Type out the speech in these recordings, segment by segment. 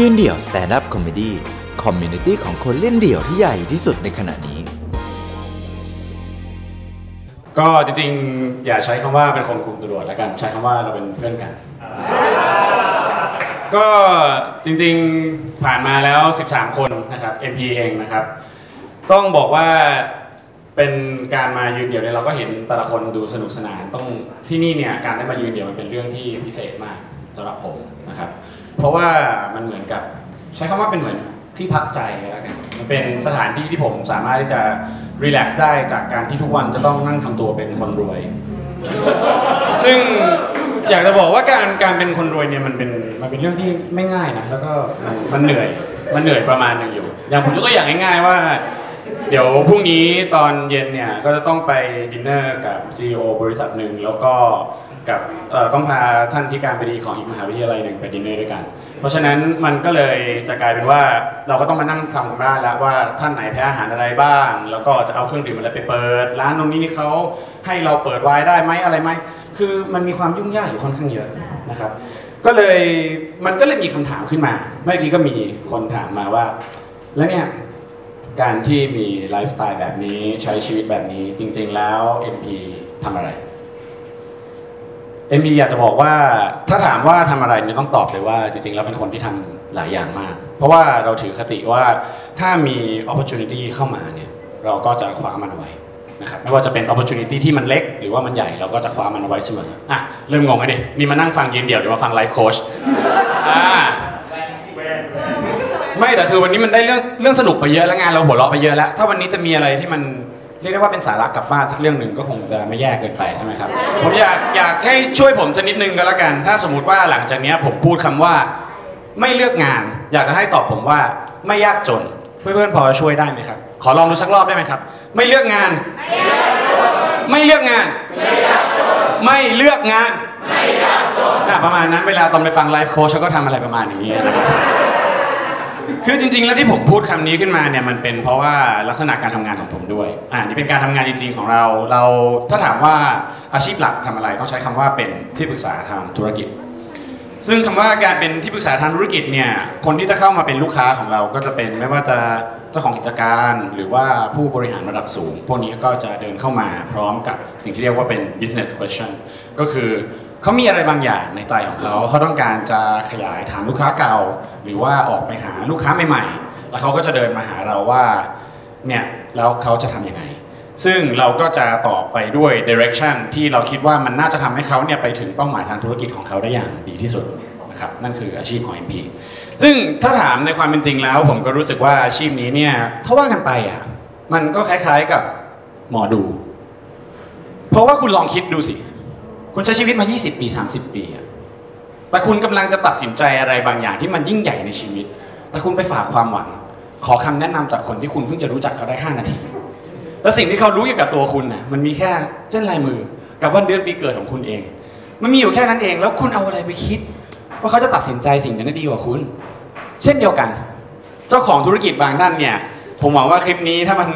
ยืนเดี่ยว stand-up comedy community ของคนเล่นเดี่ยวที่ใหญ่ที่สุดในขณะนี้ ก็จริงๆ อย่าใช้คำว่าเป็นคนคุมตำรวจแล้วกัน ใช้คำว่าเราเป็นเพื่อนกัน ก็จริงๆผ่านมาแล้ว 13 คนนะครับ MP เองนะครับ ต้องบอกว่าเป็นการมายืนเดี่ยวเนี่ยเราก็เห็นแต่ละคนดูสนุกสนานต้องที่นี่เนี่ยการได้มายืนเดี่ยวมันเป็นเรื่องที่พิเศษมากสำหรับผมนะครับ เพราะว่ามันเหมือนกับ ใช้คำว่าเป็นเหมือนที่พักใจแล้วกันมันเป็นสถานที่ที่ผมสามารถที่จะรีแลกซ์ได้จากการที่ทุกวันจะต้องนั่งทำตัวเป็นคนรวย ซึ่งอยากจะบอกว่าการการเป็นคนรวยเนี่ยมันเป็นมันเป็นเรื่องที่ไม่ง่ายนะแล้วก็มันมันเหนื่อยมันเหนื่อยประมาณหนึ่งอยู่ อย่างผมยกตัวอย่างง่ายๆว่า เดี๋ยวพรุ่งนี้ตอนเย็นเนี่ยก็จะต้องไปดินเนอร์กับ CEO บริษัทหนึ่งแล้วก็กับเอ่อต้องพาท่านที่การบดีของอีกมหาวิทยาลัยหนึ่งไปดินเนอร์ด้วยกัน เพราะฉะนั้นมันก็เลยจะกลายเป็นว่าเราก็ต้องมานั่งทำกันบ้านแล้วว่าท่านไหนแพ้อาหารอะไรบ้าง แล้วก็จะเอาเครื่องดื่มอะไรไปเปิด ร้านตรงนี้เขาให้เราเปิดไวน์ได้ไหมอะไรไหมคือมันมีความยุ่งยากอยู่ค่อนข้างเยอะนะครับ ก็เลยมันก็เลยมีคำถามขึ้นมา เมื่อกี้ก็มีคนถามมาว่า แล้วเนี่ย การที่มีไลฟ์สไตล์แบบนี้ใช้ชีวิตแบบนี้จริง ๆ แล้ว MP ทำอะไร MP อยากจะบอกว่าถ้าถามว่าทำอะไรเนี่ยต้องตอบเลยว่าจริง ๆ แล้วเป็นคนที่ทำหลายอย่างมาก เพราะว่าเราถือคติว่าถ้ามี opportunity เข้ามาเนี่ยเราก็จะคว้ามันไว้นะครับไม่ว่าจะเป็น opportunity ที่มันเล็กหรือว่ามันใหญ่เราก็จะคว้ามันเอาไว้เสมออะเริ่มงงไอ้ดินี่มานั่งฟังยืนเดี่ยวเดี๋ยวมาฟังไลฟ์โค้ชอ่า ไม่แต่คือวันนี้มันได้เรื่องเรื่องสนุกไปเยอะแล้วงานเราหัวเราะไปเยอะแล้ว ถ้าวันนี้จะมีอะไรที่มันเรียกได้ว่าเป็นสาระกลับบ้านสักเรื่องหนึ่งก็คงจะไม่แย่เกินไปใช่ไหมครับ ผมอยากอยากให้ช่วยผมสักนิดนึงก็แล้วกัน ถ้าสมมุติว่าหลังจากเนี้ยผมพูดคำว่า ไม่เลือกงาน อยากจะให้ตอบผมว่าไม่ยากจน เพื่อนๆพอจะช่วยได้ไหมครับ ขอลองดูสักรอบได้ไหมครับ ไม่เลือกงาน ไม่เลือกงาน ไม่เลือกงานอะประมาณนั้นเวลาตอนไปฟังไลฟ์โค้ชเขาก็ทำอะไรประมาณอย่างนี้นะครับ คือจริง ๆ แล้วที่ผมพูดคำนี้ขึ้นมาเนี่ยมันเป็นเพราะว่าลักษณะการทำงานของผมด้วยอ่านี่เป็นการทำงานจริง ๆ ของเรา เราถ้าถามว่าอาชีพหลักทำอะไรต้องใช้คำว่าเป็นที่ปรึกษาทางธุรกิจ ซึ่งคำว่าการเป็นที่ปรึกษาทางธุรกิจเนี่ยคนที่จะเข้ามาเป็นลูกค้าของเราก็จะเป็นไม่ว่าจะเจ้าของกิจการหรือว่าผู้บริหารระดับสูง พวกนี้ก็จะเดินเข้ามาพร้อมกับสิ่งที่เรียกว่าเป็น business question ก็คือเขามีอะไรบางอย่างในใจของเขาเขาต้องการจะขยายฐานลูกค้าเก่า หรือว่าออกไปหาลูกค้าใหม่ๆ แล้วเขาก็จะเดินมาหาเราว่าเนี่ยแล้วเขาจะทำยังไง ซึ่งเราก็จะตอบไปด้วย direction ที่เราคิดว่ามันน่าจะทำให้เขาเนี่ยไปถึงเป้าหมายทางธุรกิจของเขาได้อย่างดีที่สุดนะครับนั่นคืออาชีพของ MP ซึ่งถ้าถามในความเป็นจริงแล้ว ผมก็รู้สึกว่าอาชีพนี้เนี่ยถ้าว่ากันไปอะมันก็คล้ายๆกับหมอดู เพราะว่าคุณลองคิดดูสิ คุณใช้ชีวิตมา 20 ปี 30 ปีอะแต่คุณกำลังจะตัดสินใจอะไรบางอย่างที่มันยิ่งใหญ่ในชีวิต แต่คุณไปฝากความหวัง ขอคำแนะนำจากคนที่คุณเพิ่งจะรู้จักเขาได้ 5 นาที แล้วสิ่งที่เขารู้เกี่ยวกับตัวคุณน่ะมันมีแค่เส้นลายมือกับวันเดือนปีเกิดของคุณเอง มันมีอยู่แค่นั้นเอง แล้วคุณเอาอะไรไปคิด ว่าเขาจะตัดสินใจสิ่งนั้นได้ดีกว่าคุณ เช่นเดียวกัน เจ้าของธุรกิจบางท่านเนี่ยผมหวังว่าคลิปนี้ถ้ามัน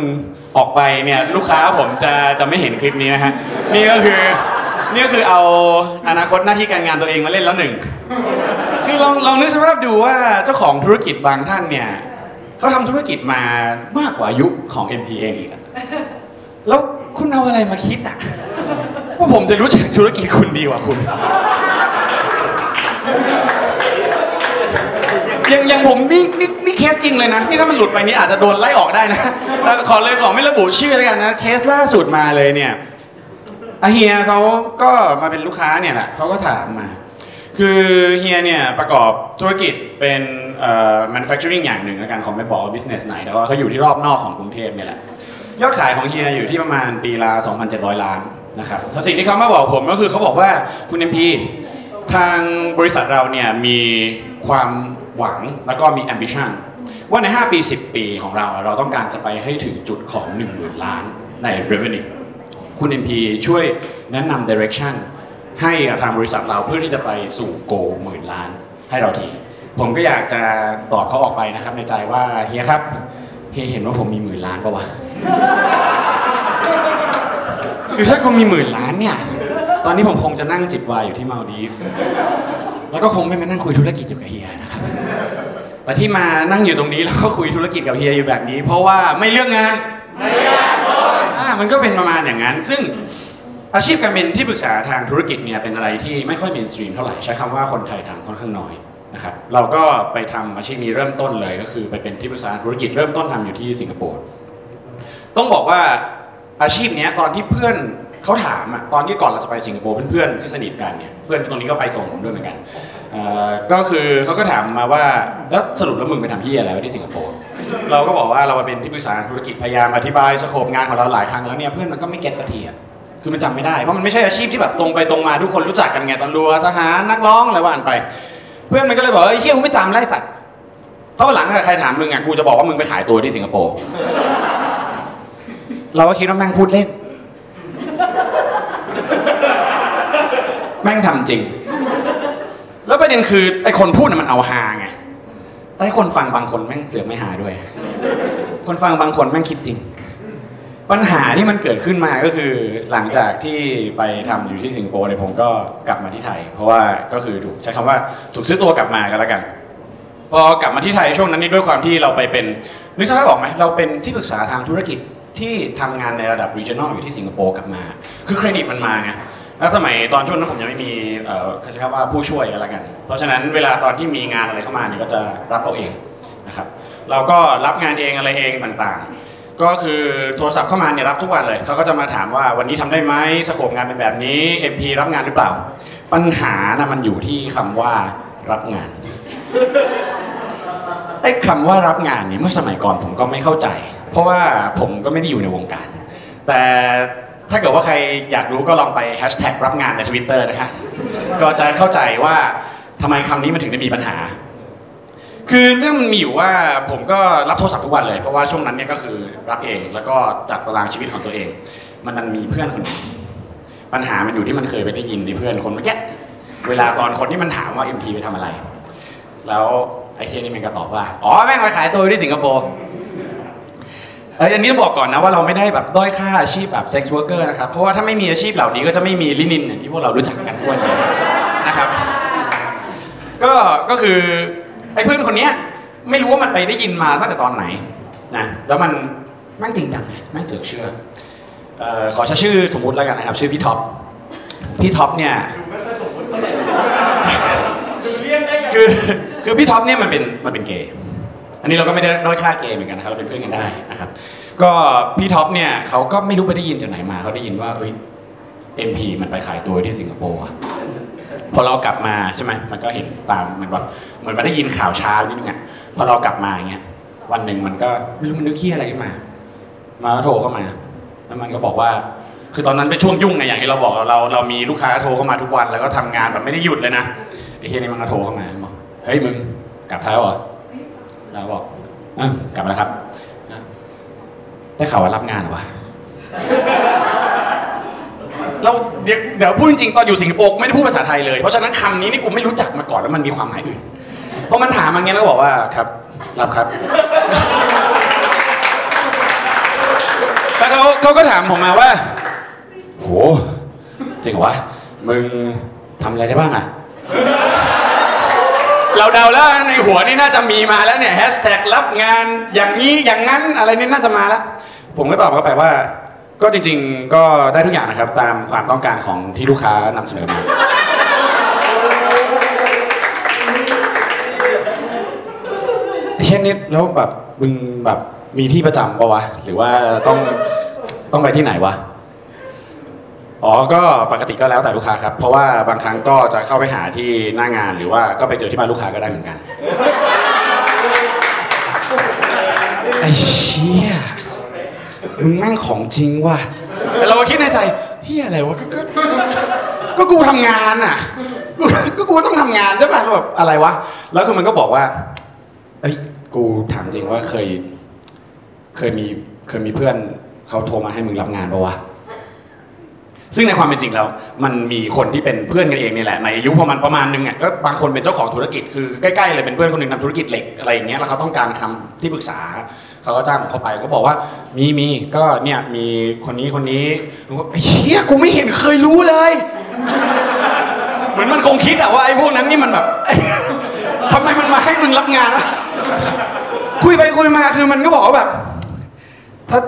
ออกไปเนี่ยลูกค้าผมจะจะไม่เห็นคลิปนี้นะฮะนี่ก็คือนี่ก็คือเอาอนาคตหน้าที่การงานตัวเองมาเล่นแล้วหนึ่งคือลองลองนึกสภาพดูว่าเจ้าของธุรกิจบางท่านเนี่ยเขาทำธุรกิจมามากกว่าอายุของ MP เองอีก แล้วคุณเอาอะไรมาคิดอะว่าผมจะรู้จักธุรกิจคุณดีกว่าคุณอย่างอย่างผมนี่นี่นี่เคสจริงเลยนะ นี่ถ้ามันหลุดไปนี่อาจจะโดนไล่ออกได้นะแต่ขอเลยขอไม่ระบุชื่อแล้วกันนะ เคสล่าสุดมาเลยเนี่ยอาเฮียเขาก็มาเป็นลูกค้าเนี่ยแหละเขาก็ถามมา คือเฮียเนี่ยประกอบธุรกิจเป็นเอ่อ manufacturing อย่างหนึ่งแล้วกันของไม่บอกว่า business ไหน แต่ว่าเขาอยู่ที่รอบนอกของกรุงเทพเนี่ยแหละ ยอดขายของเฮียอยู่ที่ประมาณปีละ2,700 ล้านนะครับแล้วสิ่งที่เขามาบอกผมก็คือเขาบอกว่าคุณ MP ทางบริษัทเราเนี่ยมีความหวังแล้วก็มี ambition ว่าใน 5 ปี 10 ปีของเรา เราต้องการจะไปให้ถึงจุดของ 10,000 ล้านใน revenue คุณ MP ช่วยแนะนำ direction ให้ทางบริษัทเราเพื่อที่จะไปสู่โกหมื่นล้านให้เราที ผมก็อยากจะตอบเขาออกไปนะครับในใจว่าเฮียครับเฮียเห็นว่าผมมีหมื่นล้านปะวะ คือถ้าคุณมีหมื่นล้านเนี่ย ตอนนี้ผมคงจะนั่งจิบไวน์อยู่ที่มาลดีฟส์แล้วก็คงไม่มานั่งคุยธุรกิจอยู่กับเฮียนะครับ แต่ที่มานั่งอยู่ตรงนี้แล้วก็คุยธุรกิจกับเฮียอยู่แบบนี้ เพราะว่าไม่เลือกงานไม่ยากอ่ามันก็เป็นประมาณอย่างนั้น ซึ่งอาชีพการเป็นที่ปรึกษาทางธุรกิจเนี่ยเป็นอะไรที่ไม่ค่อย mainstream เท่าไหร่ใช้คำว่าคนไทยทำค่อนข้างน้อยนะครับเราก็ไปทำอาชีพนี้เริ่มต้นเลย ก็คือไปเป็นที่ปรึกษาธุรกิจเริ่มต้นทำอยู่ที่สิงคโปร์ ต้องบอกว่าอาชีพเนี้ยตอนที่เพื่อนเขาถามอะตอนที่ก่อนเราจะไปสิงคโปร์เพื่อนๆที่สนิทกันเนี่ยเพื่อนตรงนี้ก็ไปส่งผมด้วยเหมือนกันก็คือเขาก็ถามมาว่าแล้วสรุปแล้วมึงไปทำที่อะไรไว้ที่สิงคโปร์เราก็บอกว่าเรามาเป็นที่ปรึกษาธุรกิจพยายามอธิบายสโคปงานของเราหลายครั้งแล้วเนี่ยเพื่อนมันก็ไม่เก็ตสักทีอะคือมันจำไม่ได้เพราะมันไม่ใช่อาชีพที่แบบตรงไปตรงมาทุกคนรู้จักกันไงตำรวทหารนักร้องอะไรว่ากันไป เพื่อนมันก็เลยบอกว่าไอ้เฮียกูไม่จำไอ้สัตว์เพราะวันหลังถ้าใครถามมึงอะกูจะบอกว่ามึงไปขายตัวที่สิงคโปร์ เราก็คิดว่าแม่งพูดเล่น แม่งทำจริง แล้วประเด็นคือไอ้คนพูดน่ะมันเอาฮาไงแต่ไอคนฟังบางคนแม่งเสือกไม่หาด้วย คนฟังบางคนแม่งคิดจริง ปัญหาที่มันเกิดขึ้นมาก็คือ หลังจากที่ไปทำอยู่ที่สิงคโปร์เนี่ยผมก็กลับมาที่ไทย เพราะว่าก็คือถูกใช้คำว่าถูกซื้อตัวกลับมากันแล้วกันพอกลับมาที่ไทยช่วงนั้นนี่ด้วยความที่เราไปเป็นนึกสภาพออกไหมเราเป็นที่ปรึกษาทางธุรกิจ ที่ทำงานในระดับ regional อยู่ที่สิงคโปร์กลับมา คือเครดิตมันมาไงแล้วสมัยตอนช่วงนั้นผมยังไม่มีเขาใช้คำว่าผู้ช่วยอะไรกัน เพราะฉะนั้นเวลาตอนที่มีงานอะไรเข้ามาเนี่ยก็จะรับเอาเองนะครับเราก็รับงานเองอะไรเองต่างๆ ก็คือโทรศัพท์เข้ามาเนี่ยรับทุกวันเลยเขาก็จะมาถามว่าวันนี้ทำได้ไหมสโคปงานเป็นแบบนี้ MP รับงานหรือเปล่า ปัญหานะมันอยู่ที่คำว่ารับงานไอ้คำว่ารับงานเนี่ยเมื่อสมัยก่อนผมก็ไม่เข้าใจ เพราะว่าผมก็ไม่ได้อยู่ในวงการ แต่ถ้าเกิดว่าใครอยากรู้ก็ลองไปแฮชแท็กรับงานในทวิตเตอร์นะคะก็จะเข้าใจว่าทำไมคำนี้มันถึงได้มีปัญหา คือเรื่องมันมีอยู่ว่าผมก็รับโทรศัพท์ทุกวันเลย เพราะว่าช่วงนั้นเนี่ยก็คือรับเองแล้วก็จัดตารางชีวิตของตัวเอง มันมันมีเพื่อนคนหนึ่งปัญหามันอยู่ที่มันเคยไปได้ยินในเพื่อนคนเมื่อกี้เวลาตอนคนที่มันถามว่า MP ไปทำอะไร แล้วไอ้เชี่ยนี่มันก็ตอบว่า อ๋อ แม่งไปขายตัวอยู่ที่สิงคโปร์ เอ้ยอันนี้ต้องบอกก่อนนะว่าเราไม่ได้แบบด้อยค่าอาชีพแบบ sex worker นะครับ เพราะว่าถ้าไม่มีอาชีพเหล่านี้ก็จะไม่มีลินินอย่างที่พวกเรารู้จักกันทุกวันนี้นะครับ ก็ก็คือไอ้เพื่อนคนเนี้ยไม่รู้ว่ามันไปได้ยินมาตั้งแต่ตอนไหนนะแล้วมันแม่งจริงจังไงแม่งเสือกเชื่อเอ่อขอใช้ชื่อสมมุติแล้วกันนะครับ ชื่อพี่ท็อปพี่ท็อปเนี่ยคือคือพี่ท็อปเนี่ยมันเป็นมันเป็นเกย์ อันนี้เราก็ไม่ได้ด้อยค่าเกย์เหมือนกันนะครับเราเป็นเพื่อนกันได้นะครับก็พี่ท็อปเนี่ยเขาก็ไม่รู้ไปได้ยินจากไหนมาเขาได้ยินว่าเอ้ย MP มันไปขายตัวที่สิงคโปร์อะพอเรากลับมาใช่ไหมมันก็เห็นตามเหมือนแบบเหมือนมาได้ยินข่าวเช้านิดนึงอะพอเรากลับมาอย่างเงี้ยวันหนึ่งมันก็ไม่รู้มันนึกขี้อะไรขึ้นมา มาโทรเข้ามา แล้วมันก็บอกว่า คือตอนนั้นเป็นช่วงยุ่งไงอย่างที่เราบอกเราเราเรามีลูกค้าโทรเข้ามาทุกวัน แล้วก็ทำงานแบบไม่ได้หยุดเลยนะไอ้เฮียนี่มันก็โทรเข้ามาบอกเฮ้ยมึงกลับไทยแล้วเหรอ แล้วบอกอกลับมาแล้วครับ ได้ข่าวว่ารับงานหรอวะเราเดี๋ยวพูดจริงๆตอนอยู่สิงคโปร์ไม่ได้พูดภาษาไทยเลย เพราะฉะนั้นคำนี้นี่กูไม่รู้จักมาก่อนแล้วมันมีความหมายอื่นเพราะมันถามมางเงี้ยแล้วบอกว่าครับ รับครับ แล้วเขาเขาก็ถามผมมาว่า โห จริงเหรอวะ มึงทำอะไรได้บ้างอะ เราเดาแล้วในหัวนี่น่าจะมีมาแล้วเนี่ยแฮชแท็กรับงานอย่างนี้อย่างนั้นอะไรนี่น่าจะมาแล้วผมก็ตอบเขาไปว่า ก็จริง ๆ ก็ได้ทุกอย่างนะครับ ตามความต้องการของที่ลูกค้านำเสนอมาเช่นนี้แล้วแบบมึงแบบมีที่ประจำปะวะ หรือว่าต้องต้องไปที่ไหนวะ อ๋อ ก็ปกติก็แล้วแต่ลูกค้าครับ เพราะว่าบางครั้งก็จะเข้าไปหาที่หน้างานหรือว่าก็ไปเจอที่บ้านลูกค้าก็ได้เหมือนกัน ไอ้เชี่ย มึงแม่งของจริงว่ะแต่เราก็คิดในใจเฮียอะไรวะ ก็ก็ก็กูทำงานอะ ก็กูต้องทำงานใช่ป่ะแล้วแบบอะไรวะ แล้วคือมันก็บอกว่า เอ้ย กูถามจริงว่าเคย เคยมี เคยมีเพื่อนเขาโทรมาให้มึงรับงานปะวะ ซึ่งในความเป็นจริงแล้ว มันมีคนที่เป็นเพื่อนกันเองนี่แหละในอายุประมาณประมาณนึงอะก็บางคนเป็นเจ้าของธุรกิจคือใกล้ๆเลยเป็นเพื่อนคนหนึ่งทำธุรกิจเหล็กอะไรอย่างเงี้ยแล้วเขาต้องการคำที่ปรึกษาเขาก็จ้างผมเข้าไปก็บอกว่ามีมีก็เนี่ยมีคนนี้คนนี้ผมก็เหี้ยกูไม่เห็นเคยรู้เลย เหมือนมันคงคิดอะว่าไอ้พวกนั้นนี่มันแบบทำไมมันมาให้มึงรับงานวะคุยไปคุยมาคือมันก็บอกว่าแบบ ถ้า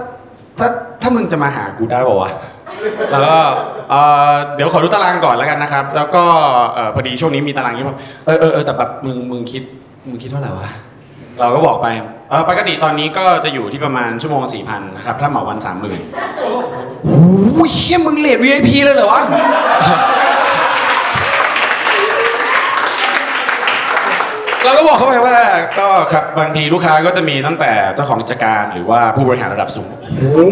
ถ้าถ้ามึงจะมาหากูได้ป่าวะ แล้วก็เอ่อเดี๋ยวขอดูตารางก่อนแล้วกันนะครับ แล้วก็เอ่อพอดีช่วงนี้มีตารางนี้เออเออเออแต่แบบมึงมึงคิดมึงคิดเท่าไหร่วะเราก็บอกไปเออปกติตอนนี้ก็จะอยู่ที่ประมาณชั่วโมงสี่พันนะครับถ้าเหมาวันสามหมื่นโอ้ยเชี่ยมึงเลท VIP เลยเหรอวะเราก็บอกเขาไปว่าก็ครับบางทีลูกค้าก็จะมีตั้งแต่เจ้าของกิจการหรือว่าผู้บริหารระดับสูงโอ้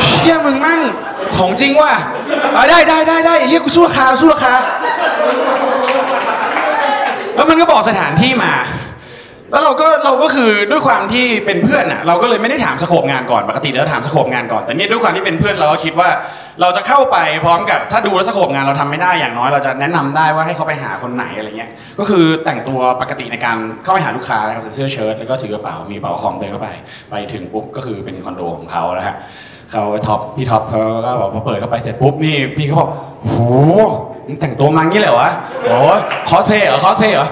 เชี่ยมึงมั่งของจริงว่ะอะได้ได้ได้ได้เฮียกูสู้ราคาสู้ราคาแล้วมันก็บอกสถานที่มา แล้วเราก็เราก็คือด้วยความที่เป็นเพื่อนอะ เราก็เลยไม่ได้ถามสโคปงานก่อนปกติเราถามสโคปงานก่อนแต่เนี่ยด้วยความที่เป็นเพื่อนเราก็คิดว่า เราจะเข้าไปพร้อมกับถ้าดูแล้ว scope งานเราทำไม่ได้อย่างน้อย เราจะแนะนำได้ว่าให้เขาไปหาคนไหนอะไรเงี้ย ก็คือแต่งตัวปกติในการเข้าไปหาลูกค้านะครับใส่เสื้อเชิ้ตแล้วก็ถือกระเป๋ามีกระเป๋าคอมเดินเข้าไป ไปถึงปุ๊บก็คือเป็นคอนโดของเขานะฮะ เขาท็อปพี่ท็อปเขาก็บอกพอเปิดเข้าไปเสร็จปุ๊บนี่พี่เขาบอกโอ้โหมึงแต่งตัวมางี้เลยเหรอวะโอ้คอสเพย์เหรอคอสเพย์เหรอ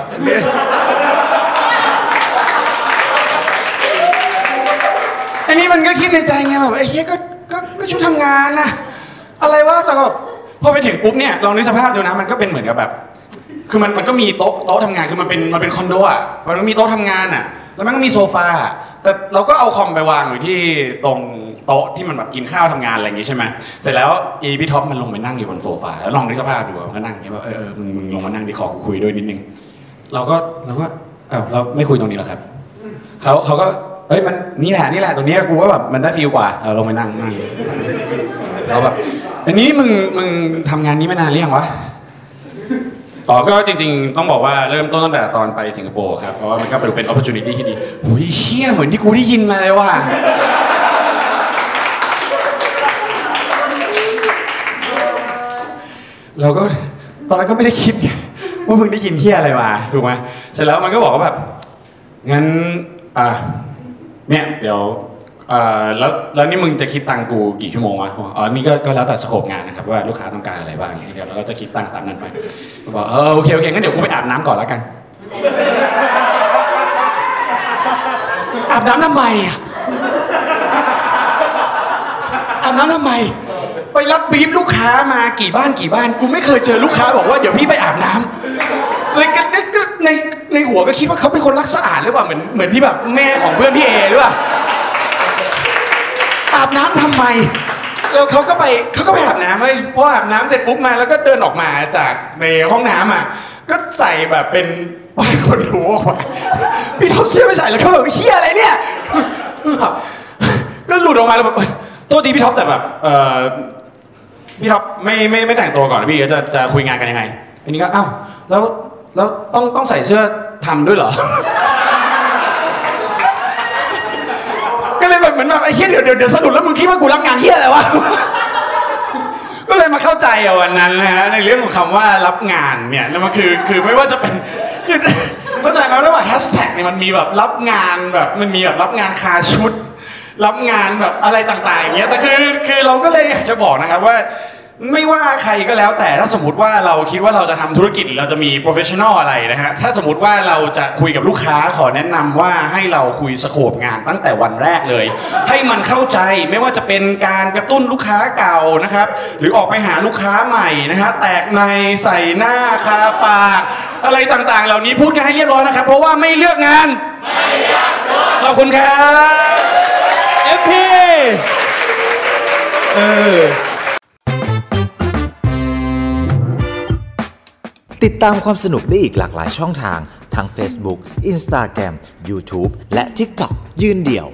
อันนี้มันก็คิดในใจไงแบบไอ้เหี้ยก็ก็ก็ชุดทำงานนะอะไรวะแล้วก็แบบพอไปถึงปุ๊บเนี่ยลองนึกสภาพดูนะมันก็เป็นเหมือนกับแบบ คือมันมันก็มีโต๊ะโต๊ะทำงานคือมันเป็นมันเป็นคอนโดอะมันก็มีโต๊ะทำงานอะ แล้วมันก็มีโซฟาแต่เราก็เอาคอมไปวางอยู่ที่ตรง โต๊ะที่มันแบบกินข้าวทำงานอะไรอย่างงี้ใช่ไหมเสร็จแล้วอีพี่ท็อปมันลงไปนั่งอยู่บนโซฟาแล้วลองนึกสภาพดูมันก็นั่งอย่างเงี้ยว่าเออเออมึงมึงลงมานั่งดิขอกูคุยด้วยนิดนึงเราก็เราก็เออเราไม่คุยตรงนี้แล้วครับเขาเขาก็เฮ้ยมันนี่แหละนี่แหละตรงนี้กูว่าแบบมันได้ฟีลกว่าเราลงไปนั่งนั่งเขาแบบอันนี้มึงมึงทำงานนี้มานานหรือยังวะอ๋อก็จริง ๆ ต้องบอกว่าเริ่มต้นตั้งแต่ตอนไปสิงคโปร์ครับเพราะว่ามันก็เป็นเป็น opportunity ที่ดีโอ้ยเชี่ยเหมือนที่กูได้ยินมาเลยว่ะ เราก็ตอนนั้นก็ไม่ได้คิดว่ามึงได้ยินเฮียอะไรมาถูกไหมเสร็จแล้วมันก็บอกว่าแบบงั้นอะเนี่ยเดี๋ยวอ่อแล้วแล้วนี่มึงจะคิดตังค์กูกี่ชั่วโมงวะอ๋อนี่ก็ก็แล้วแต่สโคปงานนะครับว่าลูกค้าต้องการอะไรบ้างเดี๋ยวเราก็จะคิดตังค์ตามนั้นไปบอกเออโอเคโอเคงั้นเดี๋ยวกูไปอาบน้ำก่อนแล้วกัน อาบน้ำทำไมอะอาบน้ำทำไม รับบีฟลูกค้ามากี่บ้านกี่บ้าน กูไม่เคยเจอลูกค้าบอกว่าเดี๋ยวพี่ไปอาบน้ำเลยก็ก็ในในหัวก็คิดว่าเขาเป็นคนรักสะอาดหรือเปล่าเหมือนเหมือนที่แบบแม่ของเพื่อนพี่เอหรือเปล่าอาบน้ำทำไม แล้วเขาก็ไปเขาก็ไปอาบน้ำเว้ยพออาบน้ำเสร็จปุ๊บมาแล้วก็เดินออกมาจากในห้องน้ำอะก็ใส่แบบเป็นป้ายคนรู้ออกมาพี่ท็อปเสื้อไม่ใส่แล้วเขาแบบเฮียอะไรเนี่ยก็หลุดออกมาแล้วแบบโทษทีพี่ท็อปแต่แบบเออ พี่ท็อปไม่ไม่ไม่แต่งตัวก่อนนะพี่จะจะคุยงานกันยังไง อันนี้ก็อ้าวแล้วแล้วต้องต้องใส่เสื้อทำด้วยเหรอ ก็เลยแบบเหมือนแบบไอ้เฮียเดี๋ยวเดี๋ยวเดี๋ยวสะดุดแล้วมึงคิดว่ากูรับงานเฮียอะไรวะ ก็เลยมาเข้าใจอะวันนั้นนะฮะในเรื่องของคำว่ารับงานเนี่ยแล้วมันคือคือไม่ว่าจะเป็นคือเข้าใจไหมว่าแฮชแท็กเนี่ยมันมีแบบรับงานแบบมันมีแบบรับงานคาชุด รับงานแบบอะไรต่างๆอย่างเงี้ยแต่คือคือเราก็เลยอยากจะบอกนะครับว่า ไม่ว่าใครก็แล้วแต่ถ้าสมมติว่าเราคิดว่าเราจะทำธุรกิจหรือเราจะมี professional อะไรนะฮะถ้าสมมติว่าเราจะคุยกับลูกค้าขอแนะนำว่าให้เราคุยสโคปงานตั้งแต่วันแรกเลย ให้มันเข้าใจไม่ว่าจะเป็นการกระตุ้นลูกค้าเก่านะครับ หรือออกไปหาลูกค้าใหม่นะฮะแตกในใส่หน้าคาปาก อะไรต่างๆ เหล่านี้พูดกันให้เรียบร้อยนะครับ เพราะว่าไม่เลือกงาน ขอบคุณครับ FP เออติดตามความสนุกได้อีกหลากหลายช่องทาง ทั้ง Facebook, Instagram, YouTube และ TikTok ยืนเดี่ยว